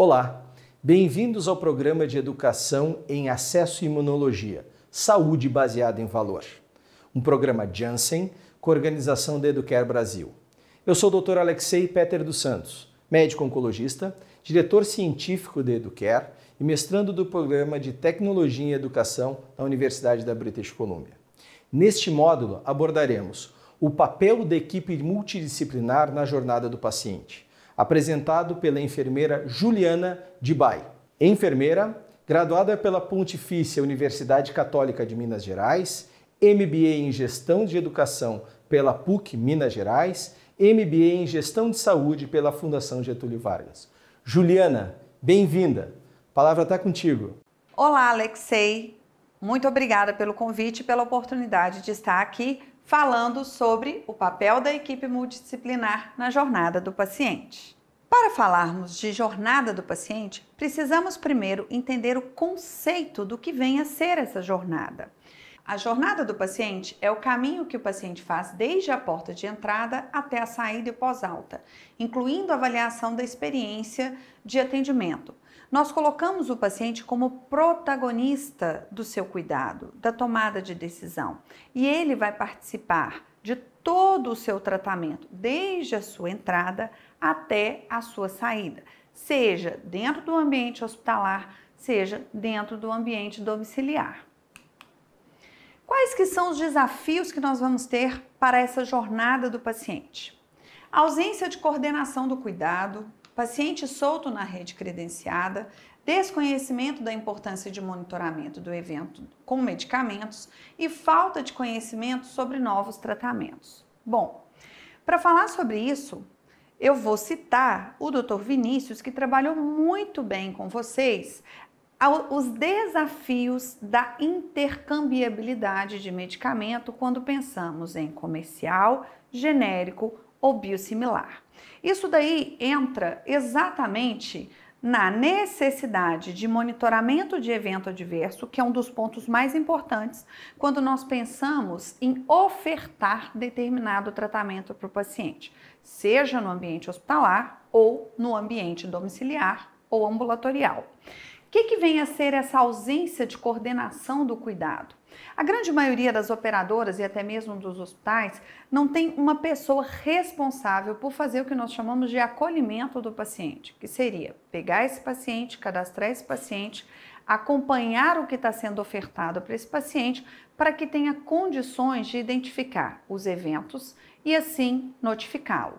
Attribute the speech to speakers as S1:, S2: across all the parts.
S1: Olá, bem-vindos ao programa de educação em acesso à imunologia, saúde baseada em valor. Um programa Janssen com organização da Educare Brasil. Eu sou o Dr. Alexei Peter dos Santos, médico oncologista, diretor científico da Educare e mestrando do programa de Tecnologia em Educação na Universidade da British Columbia. Neste módulo abordaremos o papel da equipe multidisciplinar na jornada do paciente apresentado pela enfermeira Juliana Dibai. Enfermeira, graduada pela Pontifícia Universidade Católica de Minas Gerais, MBA em Gestão de Educação pela PUC Minas Gerais, MBA em Gestão de Saúde pela Fundação Getúlio Vargas. Juliana, bem-vinda. A palavra está contigo.
S2: Olá, Alexei. Muito obrigada pelo convite e pela oportunidade de estar aqui falando sobre o papel da equipe multidisciplinar na jornada do paciente. Para falarmos de jornada do paciente, precisamos primeiro entender o conceito do que vem a ser essa jornada. A jornada do paciente é o caminho que o paciente faz desde a porta de entrada até a saída e pós-alta, incluindo a avaliação da experiência de atendimento. Nós colocamos o paciente como protagonista do seu cuidado, da tomada de decisão, e ele vai participar de todo o seu tratamento, desde a sua entrada até a sua saída, seja dentro do ambiente hospitalar, seja dentro do ambiente domiciliar. Quais que são os desafios que nós vamos ter para essa jornada do paciente? A ausência de coordenação do cuidado, paciente solto na rede credenciada, desconhecimento da importância de monitoramento do evento com medicamentos e falta de conhecimento sobre novos tratamentos. Bom, para falar sobre isso, eu vou citar o Dr. Vinícius, que trabalhou muito bem com vocês os desafios da intercambiabilidade de medicamento quando pensamos em comercial, genérico ou biosimilar. Isso daí entra exatamente na necessidade de monitoramento de evento adverso, que é um dos pontos mais importantes quando nós pensamos em ofertar determinado tratamento para o paciente, seja no ambiente hospitalar ou no ambiente domiciliar ou ambulatorial. O que, que vem a ser essa ausência de coordenação do cuidado? A grande maioria das operadoras e até mesmo dos hospitais não tem uma pessoa responsável por fazer o que nós chamamos de acolhimento do paciente, que seria pegar esse paciente, cadastrar esse paciente, acompanhar o que está sendo ofertado para esse paciente, para que tenha condições de identificar os eventos e assim notificá-lo.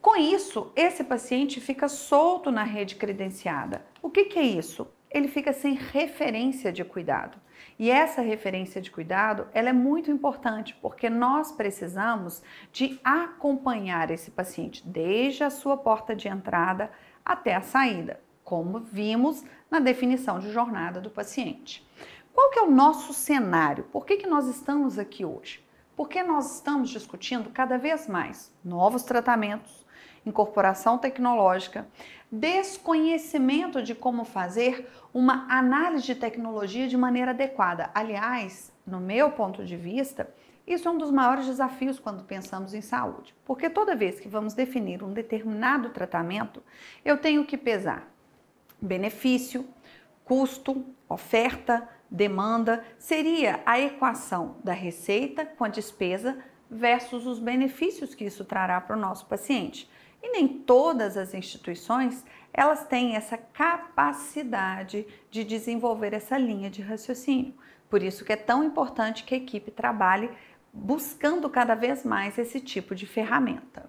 S2: Com isso, esse paciente fica solto na rede credenciada. O que, que é isso? Ele fica sem referência de cuidado. E essa referência de cuidado, ela é muito importante, porque nós precisamos de acompanhar esse paciente desde a sua porta de entrada até a saída, como vimos na definição de jornada do paciente. Qual que é o nosso cenário? Por que, que nós estamos aqui hoje? Porque nós estamos discutindo cada vez mais novos tratamentos, incorporação tecnológica, desconhecimento de como fazer uma análise de tecnologia de maneira adequada. Aliás, no meu ponto de vista, isso é um dos maiores desafios quando pensamos em saúde, porque toda vez que vamos definir um determinado tratamento, eu tenho que pesar benefício, custo, oferta, demanda, seria a equação da receita com a despesa versus os benefícios que isso trará para o nosso paciente. E nem todas as instituições elas têm essa capacidade de desenvolver essa linha de raciocínio. Por isso que é tão importante que a equipe trabalhe buscando cada vez mais esse tipo de ferramenta.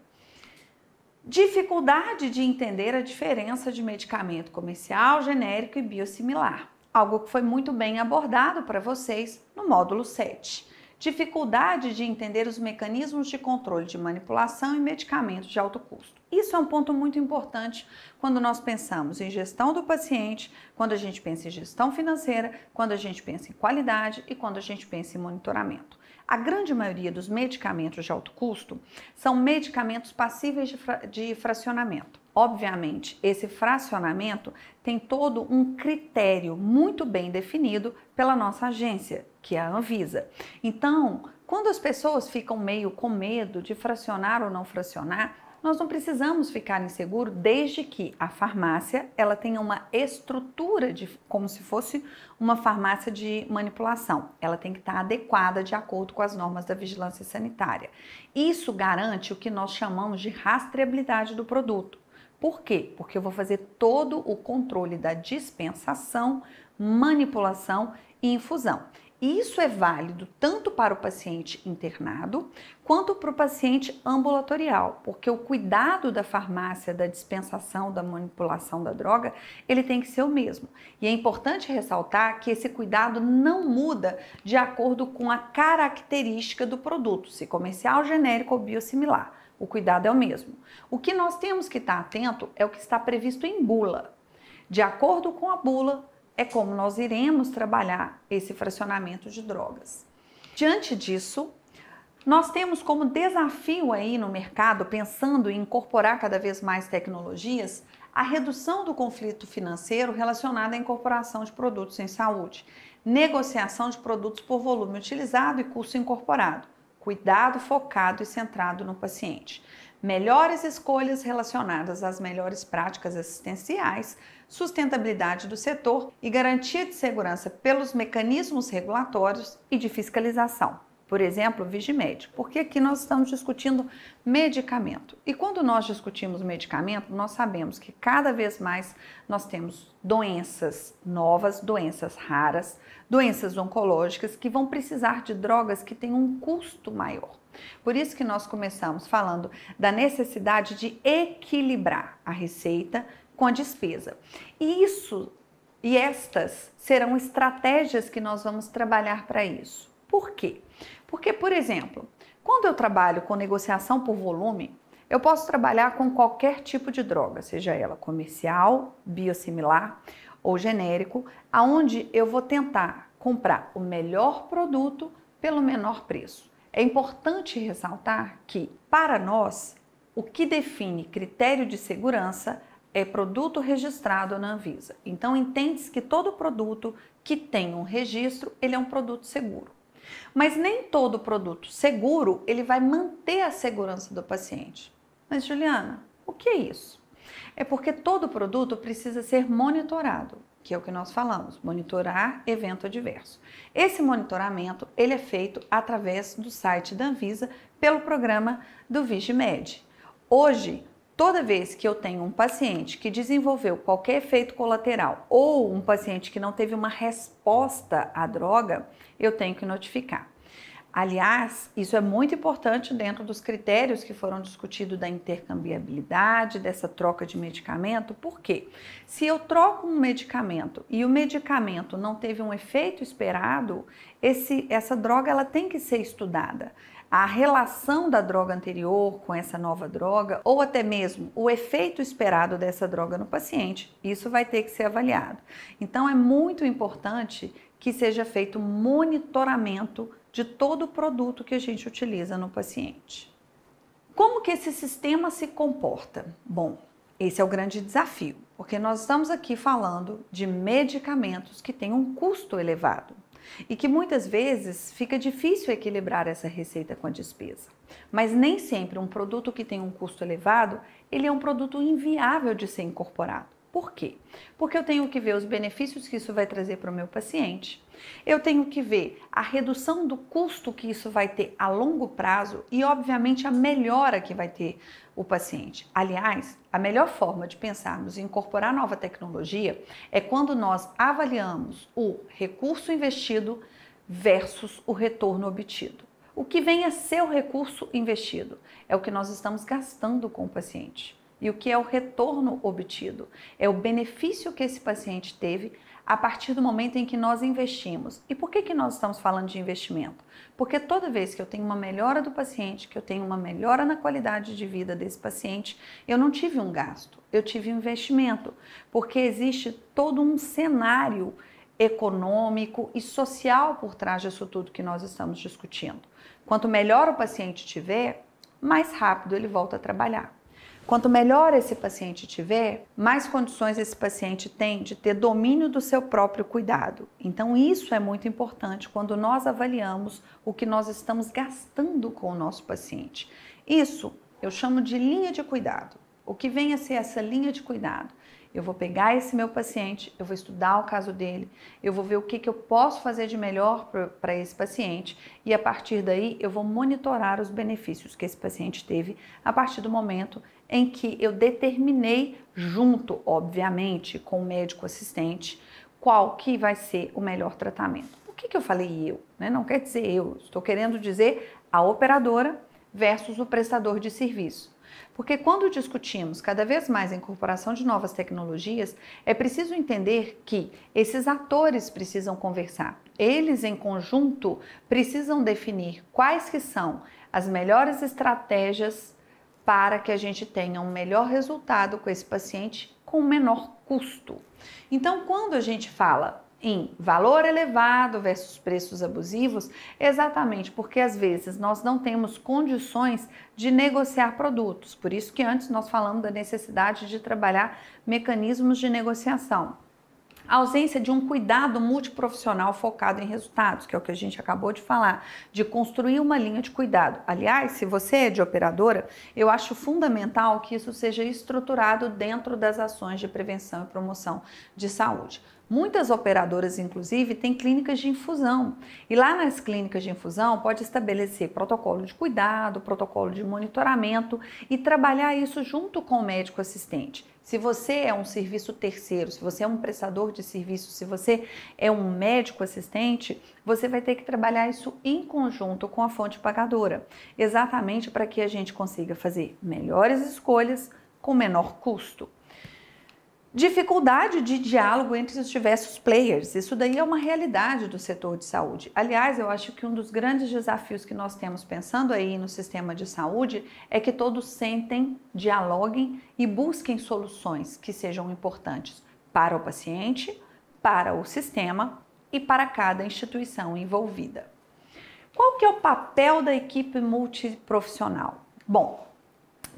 S2: Dificuldade de entender a diferença de medicamento comercial, genérico e biosimilar. Algo que foi muito bem abordado para vocês no módulo 7 dificuldade de entender os mecanismos de controle de manipulação e medicamentos de alto custo. Isso é um ponto muito importante quando nós pensamos em gestão do paciente, quando a gente pensa em gestão financeira, quando a gente pensa em qualidade e quando a gente pensa em monitoramento. A grande maioria dos medicamentos de alto custo são medicamentos passíveis de, fra de fracionamento. Obviamente, esse fracionamento tem todo um critério muito bem definido pela nossa agência, que é a Anvisa. Então, quando as pessoas ficam meio com medo de fracionar ou não fracionar, nós não precisamos ficar inseguro desde que a farmácia ela tenha uma estrutura de como se fosse uma farmácia de manipulação. Ela tem que estar adequada de acordo com as normas da vigilância sanitária. Isso garante o que nós chamamos de rastreabilidade do produto. Por quê? Porque eu vou fazer todo o controle da dispensação, manipulação e infusão. E isso é válido tanto para o paciente internado quanto para o paciente ambulatorial, porque o cuidado da farmácia, da dispensação, da manipulação da droga, ele tem que ser o mesmo. E é importante ressaltar que esse cuidado não muda de acordo com a característica do produto, se comercial, genérico ou biosimilar. O cuidado é o mesmo. O que nós temos que estar atento é o que está previsto em bula. De acordo com a bula, é como nós iremos trabalhar esse fracionamento de drogas. Diante disso, nós temos como desafio aí no mercado, pensando em incorporar cada vez mais tecnologias, a redução do conflito financeiro relacionado à incorporação de produtos em saúde, negociação de produtos por volume utilizado e custo incorporado, cuidado focado e centrado no paciente, melhores escolhas relacionadas às melhores práticas assistenciais, sustentabilidade do setor e garantia de segurança pelos mecanismos regulatórios e de fiscalização. Por exemplo, Vigimed, porque aqui nós estamos discutindo medicamento. E quando nós discutimos medicamento, nós sabemos que cada vez mais nós temos doenças novas, doenças raras, doenças oncológicas que vão precisar de drogas que têm um custo maior. Por isso que nós começamos falando da necessidade de equilibrar a receita com a despesa. E isso e estas serão estratégias que nós vamos trabalhar para isso. Por quê? Porque, por exemplo, quando eu trabalho com negociação por volume, eu posso trabalhar com qualquer tipo de droga, seja ela comercial, biosimilar ou genérico, aonde eu vou tentar comprar o melhor produto pelo menor preço. É importante ressaltar que, para nós, o que define critério de segurança é produto registrado na Anvisa. Então entende-se que todo produto que tem um registro, ele é um produto seguro. Mas nem todo produto seguro, ele vai manter a segurança do paciente. Mas Juliana, o que é isso? É porque todo produto precisa ser monitorado, que é o que nós falamos, monitorar evento adverso. Esse monitoramento, ele é feito através do site da Anvisa pelo programa do Vigimed. Hoje, Toda vez que eu tenho um paciente que desenvolveu qualquer efeito colateral ou um paciente que não teve uma resposta à droga, eu tenho que notificar. Aliás, isso é muito importante dentro dos critérios que foram discutidos da intercambiabilidade, dessa troca de medicamento. Por quê? Se eu troco um medicamento e o medicamento não teve um efeito esperado, esse, essa droga ela tem que ser estudada a relação da droga anterior com essa nova droga, ou até mesmo o efeito esperado dessa droga no paciente, isso vai ter que ser avaliado. Então é muito importante que seja feito monitoramento de todo o produto que a gente utiliza no paciente. Como que esse sistema se comporta? Bom, esse é o grande desafio, porque nós estamos aqui falando de medicamentos que têm um custo elevado e que muitas vezes fica difícil equilibrar essa receita com a despesa. Mas nem sempre um produto que tem um custo elevado, ele é um produto inviável de ser incorporado. Por quê? Porque eu tenho que ver os benefícios que isso vai trazer para o meu paciente, eu tenho que ver a redução do custo que isso vai ter a longo prazo e, obviamente, a melhora que vai ter o paciente. Aliás, a melhor forma de pensarmos em incorporar nova tecnologia é quando nós avaliamos o recurso investido versus o retorno obtido. O que vem a ser o recurso investido é o que nós estamos gastando com o paciente. E o que é o retorno obtido? É o benefício que esse paciente teve a partir do momento em que nós investimos. E por que, que nós estamos falando de investimento? Porque toda vez que eu tenho uma melhora do paciente, que eu tenho uma melhora na qualidade de vida desse paciente, eu não tive um gasto, eu tive um investimento. Porque existe todo um cenário econômico e social por trás disso tudo que nós estamos discutindo. Quanto melhor o paciente tiver, mais rápido ele volta a trabalhar. Quanto melhor esse paciente tiver, mais condições esse paciente tem de ter domínio do seu próprio cuidado. Então, isso é muito importante quando nós avaliamos o que nós estamos gastando com o nosso paciente. Isso eu chamo de linha de cuidado. O que vem a ser essa linha de cuidado? Eu vou pegar esse meu paciente, eu vou estudar o caso dele, eu vou ver o que, que eu posso fazer de melhor para esse paciente e a partir daí eu vou monitorar os benefícios que esse paciente teve a partir do momento em que eu determinei, junto, obviamente, com o médico assistente, qual que vai ser o melhor tratamento. Por que, que eu falei eu? Né? Não quer dizer eu, estou querendo dizer a operadora versus o prestador de serviço. Porque quando discutimos cada vez mais a incorporação de novas tecnologias, é preciso entender que esses atores precisam conversar. Eles em conjunto precisam definir quais que são as melhores estratégias para que a gente tenha um melhor resultado com esse paciente com menor custo. Então, quando a gente fala em valor elevado versus preços abusivos, exatamente porque às vezes nós não temos condições de negociar produtos. Por isso que antes nós falamos da necessidade de trabalhar mecanismos de negociação. A ausência de um cuidado multiprofissional focado em resultados, que é o que a gente acabou de falar, de construir uma linha de cuidado. Aliás, se você é de operadora, eu acho fundamental que isso seja estruturado dentro das ações de prevenção e promoção de saúde. Muitas operadoras, inclusive, têm clínicas de infusão. E lá nas clínicas de infusão pode estabelecer protocolo de cuidado, protocolo de monitoramento e trabalhar isso junto com o médico assistente. Se você é um serviço terceiro, se você é um prestador de serviço, se você é um médico assistente, você vai ter que trabalhar isso em conjunto com a fonte pagadora, exatamente para que a gente consiga fazer melhores escolhas com menor custo. Dificuldade de diálogo entre os diversos players. Isso daí é uma realidade do setor de saúde. Aliás, eu acho que um dos grandes desafios que nós temos pensando aí no sistema de saúde é que todos sentem, dialoguem e busquem soluções que sejam importantes para o paciente, para o sistema e para cada instituição envolvida. Qual que é o papel da equipe multiprofissional? Bom,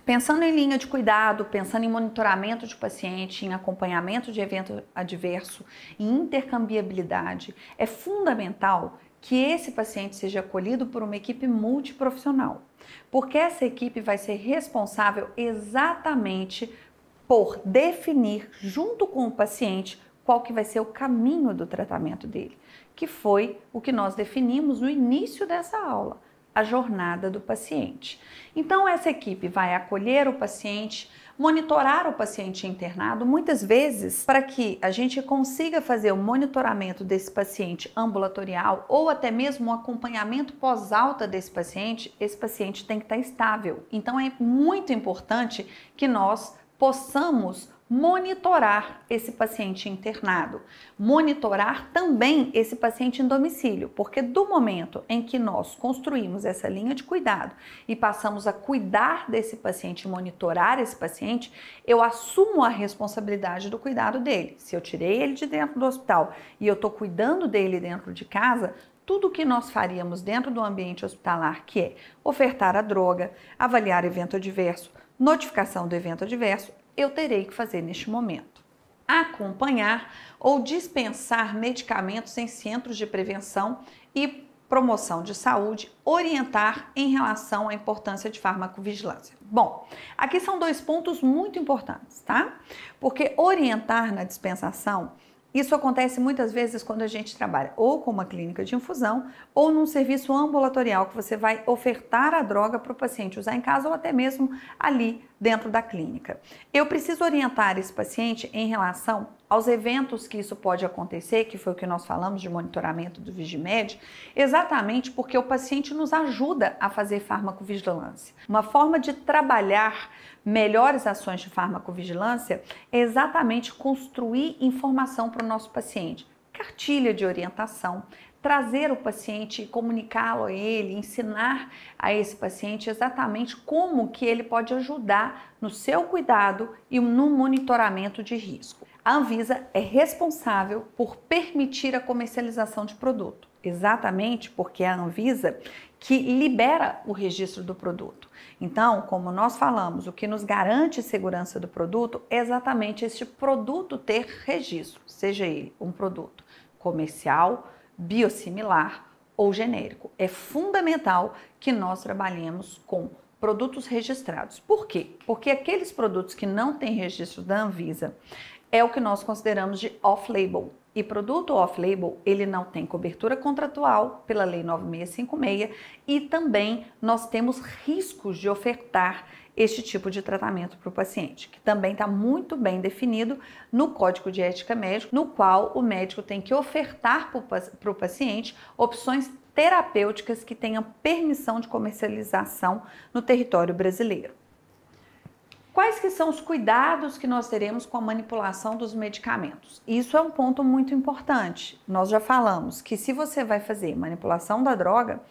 S2: Pensando em linha de cuidado, pensando em monitoramento de paciente, em acompanhamento de evento adverso, em intercambiabilidade, é fundamental que esse paciente seja acolhido por uma equipe multiprofissional, porque essa equipe vai ser responsável exatamente por definir junto com o paciente qual que vai ser o caminho do tratamento dele, que foi o que nós definimos no início dessa aula a jornada do paciente. Então, essa equipe vai acolher o paciente, monitorar o paciente internado, muitas vezes, para que a gente consiga fazer o monitoramento desse paciente ambulatorial ou até mesmo o acompanhamento pós-alta desse paciente, esse paciente tem que estar estável. Então, é muito importante que nós possamos monitorar esse paciente internado, monitorar também esse paciente em domicílio, porque do momento em que nós construímos essa linha de cuidado e passamos a cuidar desse paciente, monitorar esse paciente, eu assumo a responsabilidade do cuidado dele. Se eu tirei ele de dentro do hospital e eu estou cuidando dele dentro de casa, tudo o que nós faríamos dentro do ambiente hospitalar, que é ofertar a droga, avaliar evento adverso, notificação do evento adverso, eu terei que fazer neste momento. Acompanhar ou dispensar medicamentos em centros de prevenção e promoção de saúde, orientar em relação à importância de farmacovigilância. Bom, aqui são dois pontos muito importantes, tá? Porque orientar na dispensação isso acontece muitas vezes quando a gente trabalha ou com uma clínica de infusão ou num serviço ambulatorial que você vai ofertar a droga para o paciente usar em casa ou até mesmo ali dentro da clínica. Eu preciso orientar esse paciente em relação aos eventos que isso pode acontecer, que foi o que nós falamos de monitoramento do Vigimed, exatamente porque o paciente nos ajuda a fazer farmacovigilância. Uma forma de trabalhar melhores ações de farmacovigilância é exatamente construir informação para o nosso paciente. Cartilha de orientação, trazer o paciente, comunicá-lo a ele, ensinar a esse paciente exatamente como que ele pode ajudar no seu cuidado e no monitoramento de risco. A Anvisa é responsável por permitir a comercialização de produto, exatamente porque é a Anvisa que libera o registro do produto. Então, como nós falamos, o que nos garante segurança do produto é exatamente este produto ter registro, seja ele um produto comercial, biosimilar ou genérico. É fundamental que nós trabalhemos com produtos registrados. Por quê? Porque aqueles produtos que não têm registro da Anvisa é o que nós consideramos de off-label. E produto off-label, ele não tem cobertura contratual pela Lei 9656 e também nós temos riscos de ofertar este tipo de tratamento para o paciente, que também está muito bem definido no Código de Ética Médica, no qual o médico tem que ofertar para o paciente opções terapêuticas que tenham permissão de comercialização no território brasileiro. Quais que são os cuidados que nós teremos com a manipulação dos medicamentos? Isso é um ponto muito importante. Nós já falamos que se você vai fazer manipulação da droga,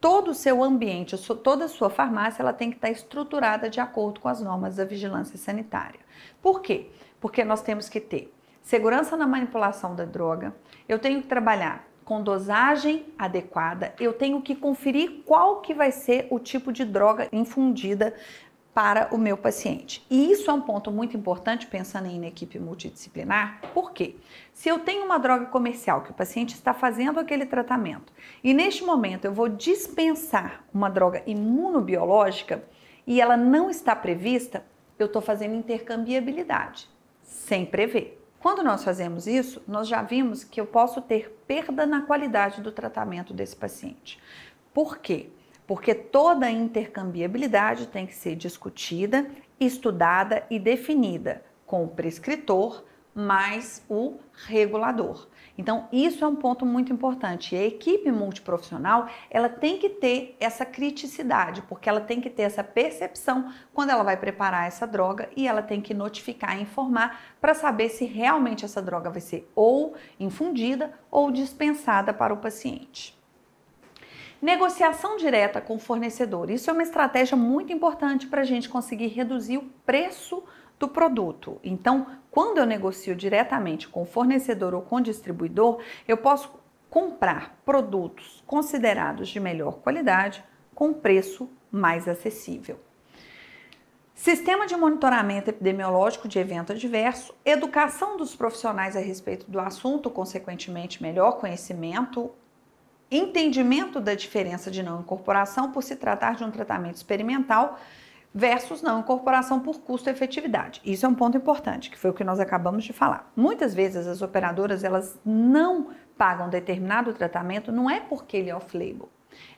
S2: todo o seu ambiente, toda a sua farmácia, ela tem que estar estruturada de acordo com as normas da vigilância sanitária. Por quê? Porque nós temos que ter segurança na manipulação da droga, eu tenho que trabalhar com dosagem adequada, eu tenho que conferir qual que vai ser o tipo de droga infundida para o meu paciente. E isso é um ponto muito importante pensando em equipe multidisciplinar, porque se eu tenho uma droga comercial que o paciente está fazendo aquele tratamento e neste momento eu vou dispensar uma droga imunobiológica e ela não está prevista, eu estou fazendo intercambiabilidade, sem prever. Quando nós fazemos isso, nós já vimos que eu posso ter perda na qualidade do tratamento desse paciente. Por quê? Porque toda intercambiabilidade tem que ser discutida, estudada e definida com o prescritor mais o regulador. Então, isso é um ponto muito importante. E a equipe multiprofissional, ela tem que ter essa criticidade, porque ela tem que ter essa percepção quando ela vai preparar essa droga e ela tem que notificar e informar para saber se realmente essa droga vai ser ou infundida ou dispensada para o paciente. Negociação direta com o fornecedor. Isso é uma estratégia muito importante para a gente conseguir reduzir o preço do produto. Então, quando eu negocio diretamente com o fornecedor ou com o distribuidor, eu posso comprar produtos considerados de melhor qualidade com preço mais acessível. Sistema de monitoramento epidemiológico de evento adverso, educação dos profissionais a respeito do assunto, consequentemente, melhor conhecimento, entendimento da diferença de não incorporação por se tratar de um tratamento experimental versus não incorporação por custo-efetividade. Isso é um ponto importante, que foi o que nós acabamos de falar. Muitas vezes as operadoras elas não pagam determinado tratamento não é porque ele é off-label,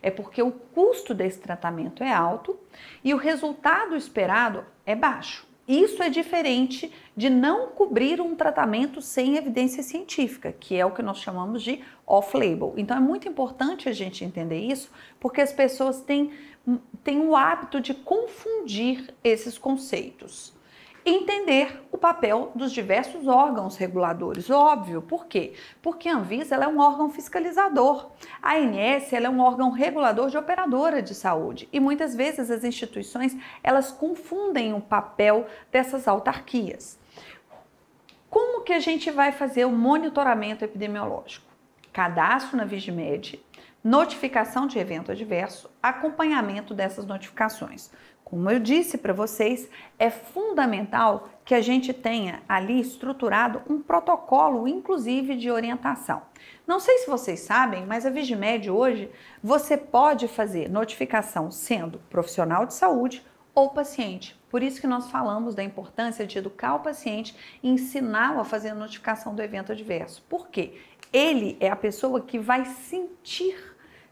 S2: é porque o custo desse tratamento é alto e o resultado esperado é baixo. Isso é diferente de não cobrir um tratamento sem evidência científica, que é o que nós chamamos de off-label. Então é muito importante a gente entender isso, porque as pessoas têm tem o hábito de confundir esses conceitos. Entender o papel dos diversos órgãos reguladores, óbvio. Por quê? Porque a Anvisa é um órgão fiscalizador. A ANS é um órgão regulador de operadora de saúde. E muitas vezes as instituições elas confundem o papel dessas autarquias. Como que a gente vai fazer o monitoramento epidemiológico? Cadastro na Vigimed, notificação de evento adverso, acompanhamento dessas notificações. Como eu disse para vocês, é fundamental que a gente tenha ali estruturado um protocolo, inclusive de orientação. Não sei se vocês sabem, mas a Vigimed hoje você pode fazer notificação sendo profissional de saúde ou paciente. Por isso que nós falamos da importância de educar o paciente e ensiná-lo a fazer a notificação do evento adverso. Por quê? Ele é a pessoa que vai sentir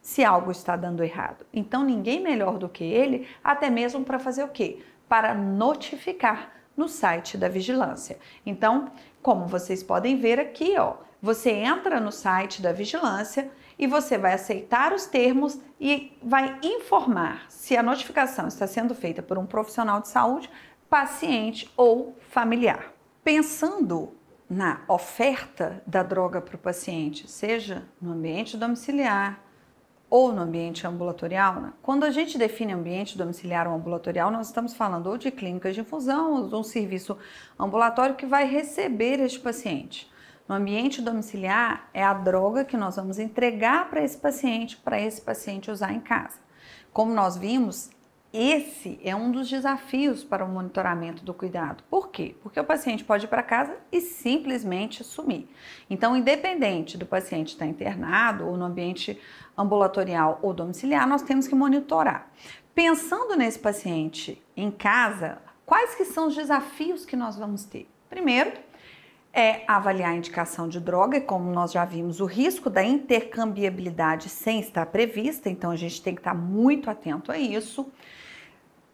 S2: se algo está dando errado. Então ninguém melhor do que ele, até mesmo para fazer o quê? Para notificar no site da vigilância. Então, como vocês podem ver aqui, ó, você entra no site da vigilância e você vai aceitar os termos e vai informar se a notificação está sendo feita por um profissional de saúde, paciente ou familiar. Pensando na oferta da droga para o paciente, seja no ambiente domiciliar, ou no ambiente ambulatorial, né? quando a gente define ambiente domiciliar ou ambulatorial, nós estamos falando ou de clínicas de infusão ou de um serviço ambulatório que vai receber este paciente. No ambiente domiciliar é a droga que nós vamos entregar para esse paciente, para esse paciente usar em casa. Como nós vimos, esse é um dos desafios para o monitoramento do cuidado. Por quê? Porque o paciente pode ir para casa e simplesmente sumir. Então, independente do paciente estar internado ou no ambiente ambulatorial ou domiciliar, nós temos que monitorar. Pensando nesse paciente em casa, quais que são os desafios que nós vamos ter? Primeiro, é avaliar a indicação de droga, e como nós já vimos, o risco da intercambiabilidade sem estar prevista, então a gente tem que estar muito atento a isso.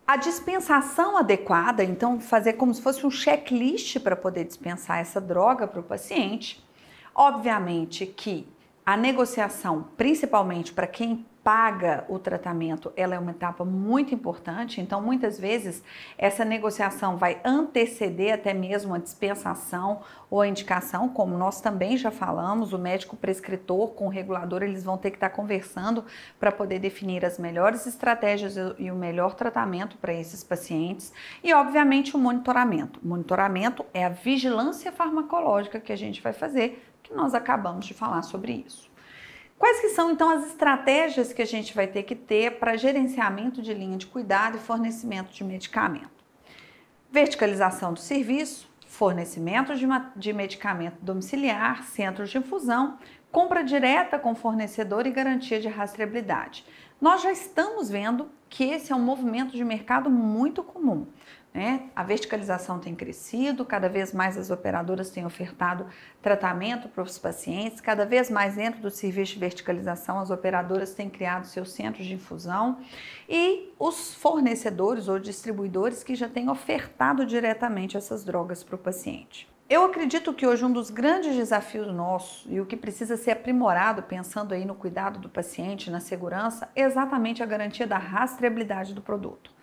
S2: A dispensação adequada, então fazer como se fosse um checklist para poder dispensar essa droga para o paciente. Obviamente que a negociação, principalmente para quem paga o tratamento, ela é uma etapa muito importante. Então, muitas vezes, essa negociação vai anteceder até mesmo a dispensação ou a indicação, como nós também já falamos, o médico prescritor com o regulador, eles vão ter que estar conversando para poder definir as melhores estratégias e o melhor tratamento para esses pacientes. E, obviamente, o monitoramento. O monitoramento é a vigilância farmacológica que a gente vai fazer, que nós acabamos de falar sobre isso. Quais que são então as estratégias que a gente vai ter que ter para gerenciamento de linha de cuidado e fornecimento de medicamento? Verticalização do serviço, fornecimento de, de medicamento domiciliar, centros de infusão, compra direta com fornecedor e garantia de rastreabilidade. Nós já estamos vendo que esse é um movimento de mercado muito comum. Né? A verticalização tem crescido, cada vez mais as operadoras têm ofertado tratamento para os pacientes, cada vez mais dentro do serviço de verticalização as operadoras têm criado seus centros de infusão e os fornecedores ou distribuidores que já têm ofertado diretamente essas drogas para o paciente. Eu acredito que hoje um dos grandes desafios nossos e o que precisa ser aprimorado pensando aí no cuidado do paciente, na segurança, é exatamente a garantia da rastreabilidade do produto.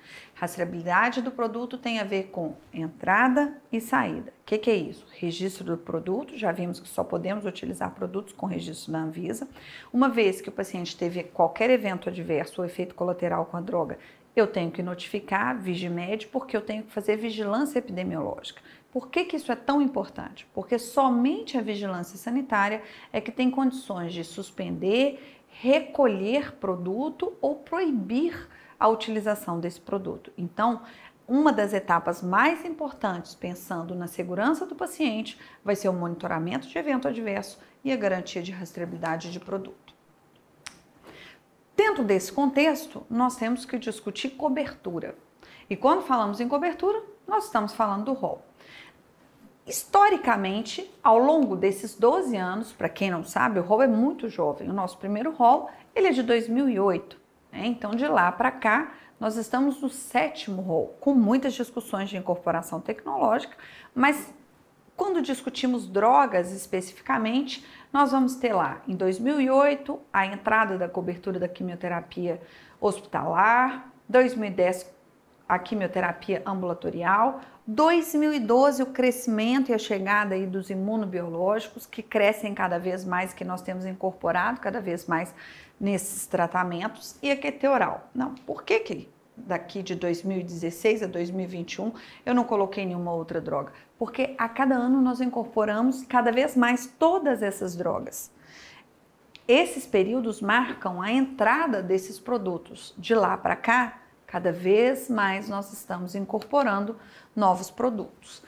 S2: Rastreabilidade do produto tem a ver com entrada e saída. O que, que, é isso? Registro do produto, já vimos que só podemos utilizar produtos com registro da Anvisa. Uma vez que o paciente teve qualquer evento adverso ou efeito colateral com a droga, eu tenho que notificar Vigimed porque eu tenho que fazer vigilância epidemiológica. Por que, que isso é tão importante? Porque somente a vigilância sanitária é que tem condições de suspender, recolher produto ou proibir a utilização desse produto. Então, uma das etapas mais importantes, pensando na segurança do paciente, vai ser o monitoramento de evento adverso e a garantia de rastreabilidade de produto. Dentro desse contexto, nós temos que discutir cobertura. E quando falamos em cobertura, nós estamos falando do rol. Historicamente, ao longo desses 12 anos, para quem não sabe, o rol é muito jovem. O nosso primeiro rol ele é de 2008. Né? Então, de lá para cá, nós estamos no sétimo rol, com muitas discussões de incorporação tecnológica, mas quando discutimos drogas especificamente, nós vamos ter lá, em 2008, a entrada da cobertura da quimioterapia hospitalar, 2010, a quimioterapia ambulatorial, 2012 o crescimento e a chegada aí dos imunobiológicos que crescem cada vez mais, que nós temos incorporado cada vez mais nesses tratamentos e a QT oral. Não, por que que daqui de 2016 a 2021 eu não coloquei nenhuma outra droga? Porque a cada ano nós incorporamos cada vez mais todas essas drogas. Esses períodos marcam a entrada desses produtos. De lá para cá, cada vez mais nós estamos incorporando novos produtos.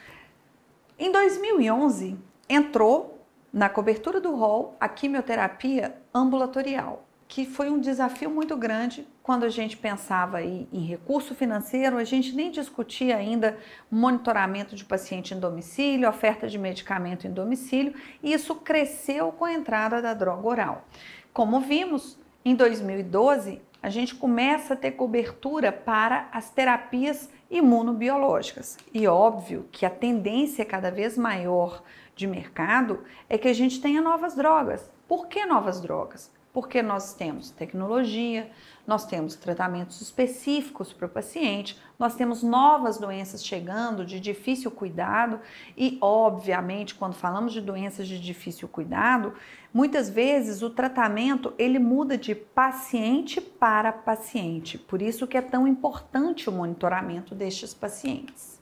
S2: Em 2011, entrou na cobertura do rol a quimioterapia ambulatorial que foi um desafio muito grande quando a gente pensava em, em recurso financeiro, a gente nem discutia ainda monitoramento de paciente em domicílio, oferta de medicamento em domicílio, e isso cresceu com a entrada da droga oral. Como vimos, em 2012, a gente começa a ter cobertura para as terapias imunobiológicas. E óbvio que a tendência cada vez maior de mercado é que a gente tenha novas drogas. Por que novas drogas? Porque nós temos tecnologia, nós temos tratamentos específicos para o paciente, nós temos novas doenças chegando de difícil cuidado e, obviamente, quando falamos de doenças de difícil cuidado, muitas vezes o tratamento ele muda de paciente para paciente. Por isso que é tão importante o monitoramento destes pacientes.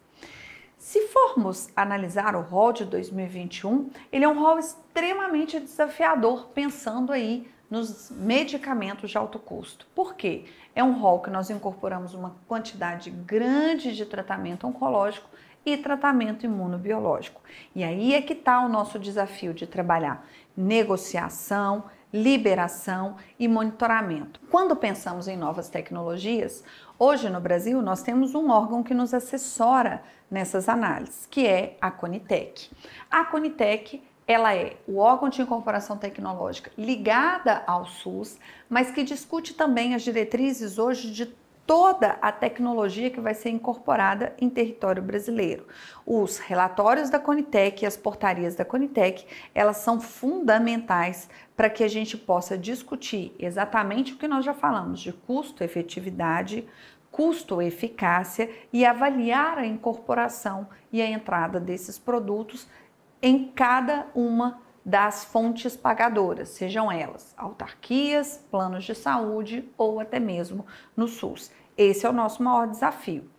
S2: Se formos analisar o rol de 2021, ele é um rol extremamente desafiador, pensando aí nos medicamentos de alto custo. Por quê? É um rol que nós incorporamos uma quantidade grande de tratamento oncológico e tratamento imunobiológico. E aí é que está o nosso desafio de trabalhar negociação, liberação e monitoramento. Quando pensamos em novas tecnologias, hoje no Brasil nós temos um órgão que nos assessora nessas análises, que é a Conitec. A Conitec ela é o órgão de incorporação tecnológica ligada ao SUS, mas que discute também as diretrizes hoje de toda a tecnologia que vai ser incorporada em território brasileiro. Os relatórios da Conitec e as portarias da Conitec, elas são fundamentais para que a gente possa discutir exatamente o que nós já falamos de custo, efetividade, custo, eficácia e avaliar a incorporação e a entrada desses produtos em cada uma das fontes pagadoras, sejam elas autarquias, planos de saúde ou até mesmo no SUS. Esse é o nosso maior desafio.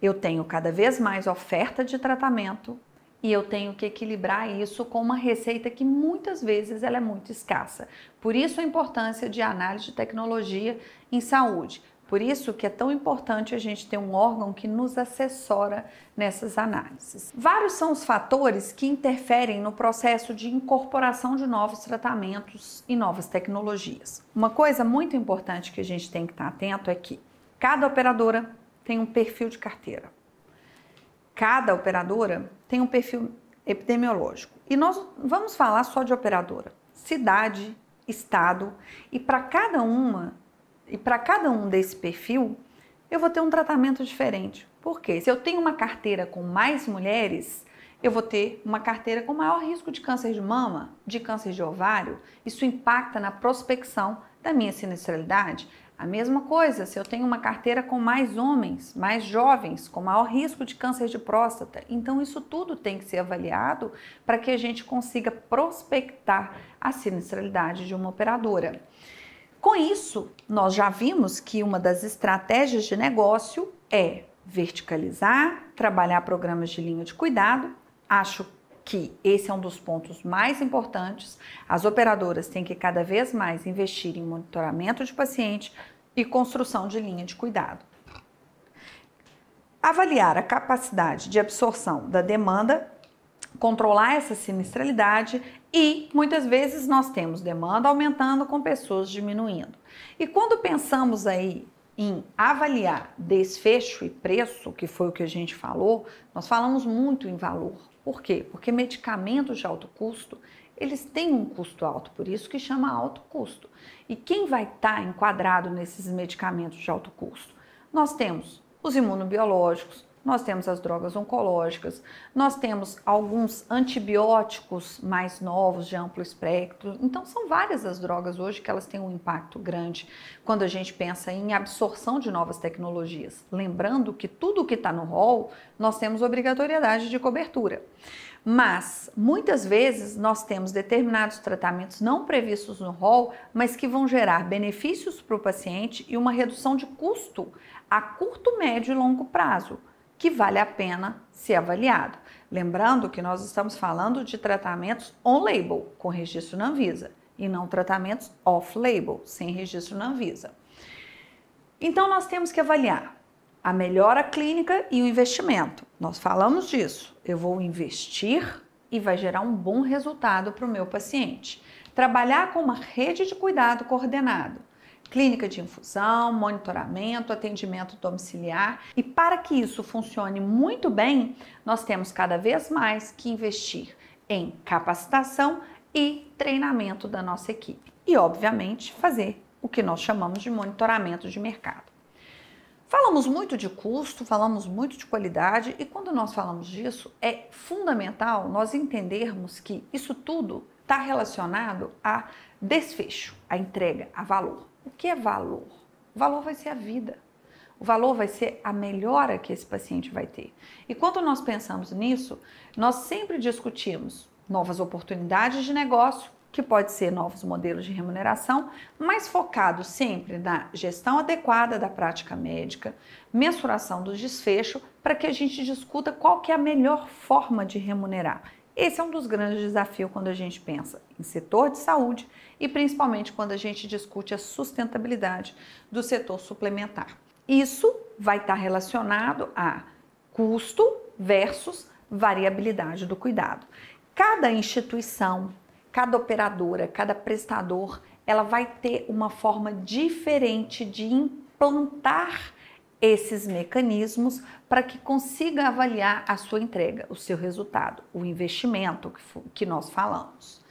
S2: Eu tenho cada vez mais oferta de tratamento e eu tenho que equilibrar isso com uma receita que muitas vezes ela é muito escassa. Por isso a importância de análise de tecnologia em saúde. Por isso que é tão importante a gente ter um órgão que nos assessora nessas análises. Vários são os fatores que interferem no processo de incorporação de novos tratamentos e novas tecnologias. Uma coisa muito importante que a gente tem que estar atento é que cada operadora tem um perfil de carteira. Cada operadora tem um perfil epidemiológico. E nós vamos falar só de operadora, cidade, estado, e para cada uma e para cada um desse perfil, eu vou ter um tratamento diferente. Por quê? Se eu tenho uma carteira com mais mulheres, eu vou ter uma carteira com maior risco de câncer de mama, de câncer de ovário. Isso impacta na prospecção da minha sinistralidade. A mesma coisa, se eu tenho uma carteira com mais homens, mais jovens, com maior risco de câncer de próstata. Então, isso tudo tem que ser avaliado para que a gente consiga prospectar a sinistralidade de uma operadora. Com isso, nós já vimos que uma das estratégias de negócio é verticalizar, trabalhar programas de linha de cuidado. Acho que esse é um dos pontos mais importantes. As operadoras têm que cada vez mais investir em monitoramento de paciente e construção de linha de cuidado. Avaliar a capacidade de absorção da demanda controlar essa sinistralidade e muitas vezes nós temos demanda aumentando com pessoas diminuindo. E quando pensamos aí em avaliar desfecho e preço, que foi o que a gente falou, nós falamos muito em valor. Por quê? Porque medicamentos de alto custo, eles têm um custo alto, por isso que chama alto custo. E quem vai estar tá enquadrado nesses medicamentos de alto custo? Nós temos os imunobiológicos, nós temos as drogas oncológicas, nós temos alguns antibióticos mais novos de amplo espectro. Então são várias as drogas hoje que elas têm um impacto grande quando a gente pensa em absorção de novas tecnologias. Lembrando que tudo que está no rol, nós temos obrigatoriedade de cobertura. Mas muitas vezes nós temos determinados tratamentos não previstos no rol, mas que vão gerar benefícios para o paciente e uma redução de custo a curto, médio e longo prazo que vale a pena ser avaliado. Lembrando que nós estamos falando de tratamentos on-label, com registro na Anvisa, e não tratamentos off-label, sem registro na Anvisa. Então, nós temos que avaliar a melhora clínica e o investimento. Nós falamos disso. Eu vou investir e vai gerar um bom resultado para o meu paciente. Trabalhar com uma rede de cuidado coordenado clínica de infusão, monitoramento, atendimento domiciliar. E para que isso funcione muito bem, nós temos cada vez mais que investir em capacitação e treinamento da nossa equipe. E, obviamente, fazer o que nós chamamos de monitoramento de mercado. Falamos muito de custo, falamos muito de qualidade, e quando nós falamos disso, é fundamental nós entendermos que isso tudo está relacionado a desfecho, a entrega, a valor. O que é valor? O valor vai ser a vida. O valor vai ser a melhora que esse paciente vai ter. E quando nós pensamos nisso, nós sempre discutimos novas oportunidades de negócio que pode ser novos modelos de remuneração, mas focado sempre na gestão adequada da prática médica, mensuração do desfecho, para que a gente discuta qual que é a melhor forma de remunerar. Esse é um dos grandes desafios quando a gente pensa em setor de saúde e principalmente quando a gente discute a sustentabilidade do setor suplementar. Isso vai estar relacionado a custo versus variabilidade do cuidado. Cada instituição, cada operadora, cada prestador, ela vai ter uma forma diferente de implantar esses mecanismos para que consiga avaliar a sua entrega, o seu resultado, o investimento que nós falamos.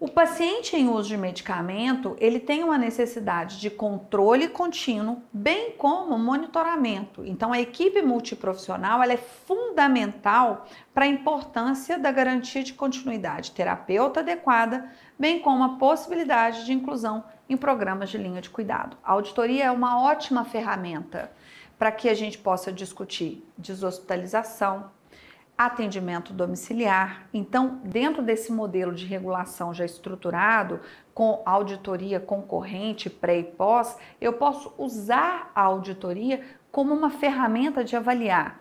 S2: O paciente em uso de medicamento, ele tem uma necessidade de controle contínuo, bem como monitoramento. Então, a equipe multiprofissional ela é fundamental para a importância da garantia de continuidade terapeuta adequada, bem como a possibilidade de inclusão em programas de linha de cuidado. A auditoria é uma ótima ferramenta para que a gente possa discutir deshospitalização, atendimento domiciliar. Então, dentro desse modelo de regulação já estruturado, com auditoria concorrente pré e pós, eu posso usar a auditoria como uma ferramenta de avaliar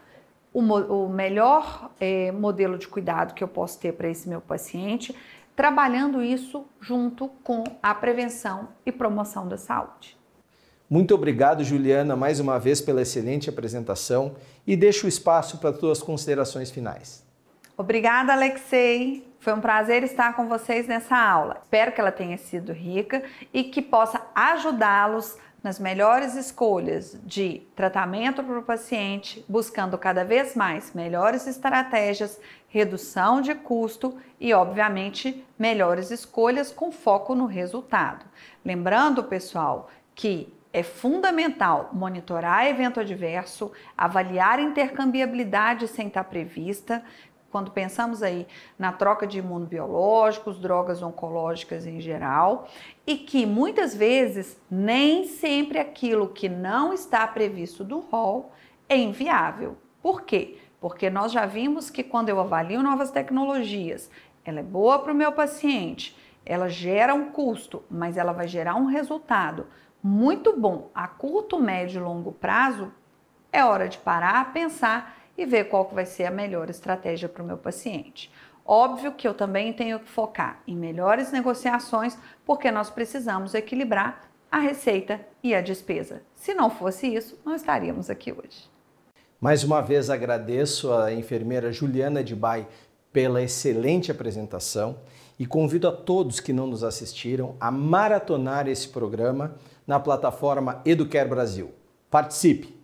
S2: o, o melhor eh, modelo de cuidado que eu posso ter para esse meu paciente, trabalhando isso junto com a prevenção e promoção da saúde.
S1: Muito obrigado, Juliana, mais uma vez pela excelente apresentação e deixo o espaço para tuas considerações finais.
S2: Obrigada, Alexei. Foi um prazer estar com vocês nessa aula. Espero que ela tenha sido rica e que possa ajudá-los nas melhores escolhas de tratamento para o paciente, buscando cada vez mais melhores estratégias, redução de custo e, obviamente, melhores escolhas com foco no resultado. Lembrando, pessoal, que é fundamental monitorar evento adverso, avaliar intercambiabilidade sem estar prevista, quando pensamos aí na troca de imunobiológicos, drogas oncológicas em geral, e que muitas vezes nem sempre aquilo que não está previsto do rol é inviável. Por quê? Porque nós já vimos que quando eu avalio novas tecnologias, ela é boa para o meu paciente, ela gera um custo, mas ela vai gerar um resultado muito bom a curto, médio e longo prazo, é hora de parar, pensar e ver qual vai ser a melhor estratégia para o meu paciente. Óbvio que eu também tenho que focar em melhores negociações, porque nós precisamos equilibrar a receita e a despesa. Se não fosse isso, não estaríamos aqui hoje.
S1: Mais uma vez agradeço a enfermeira Juliana de pela excelente apresentação e convido a todos que não nos assistiram a maratonar esse programa na plataforma Educare Brasil. Participe!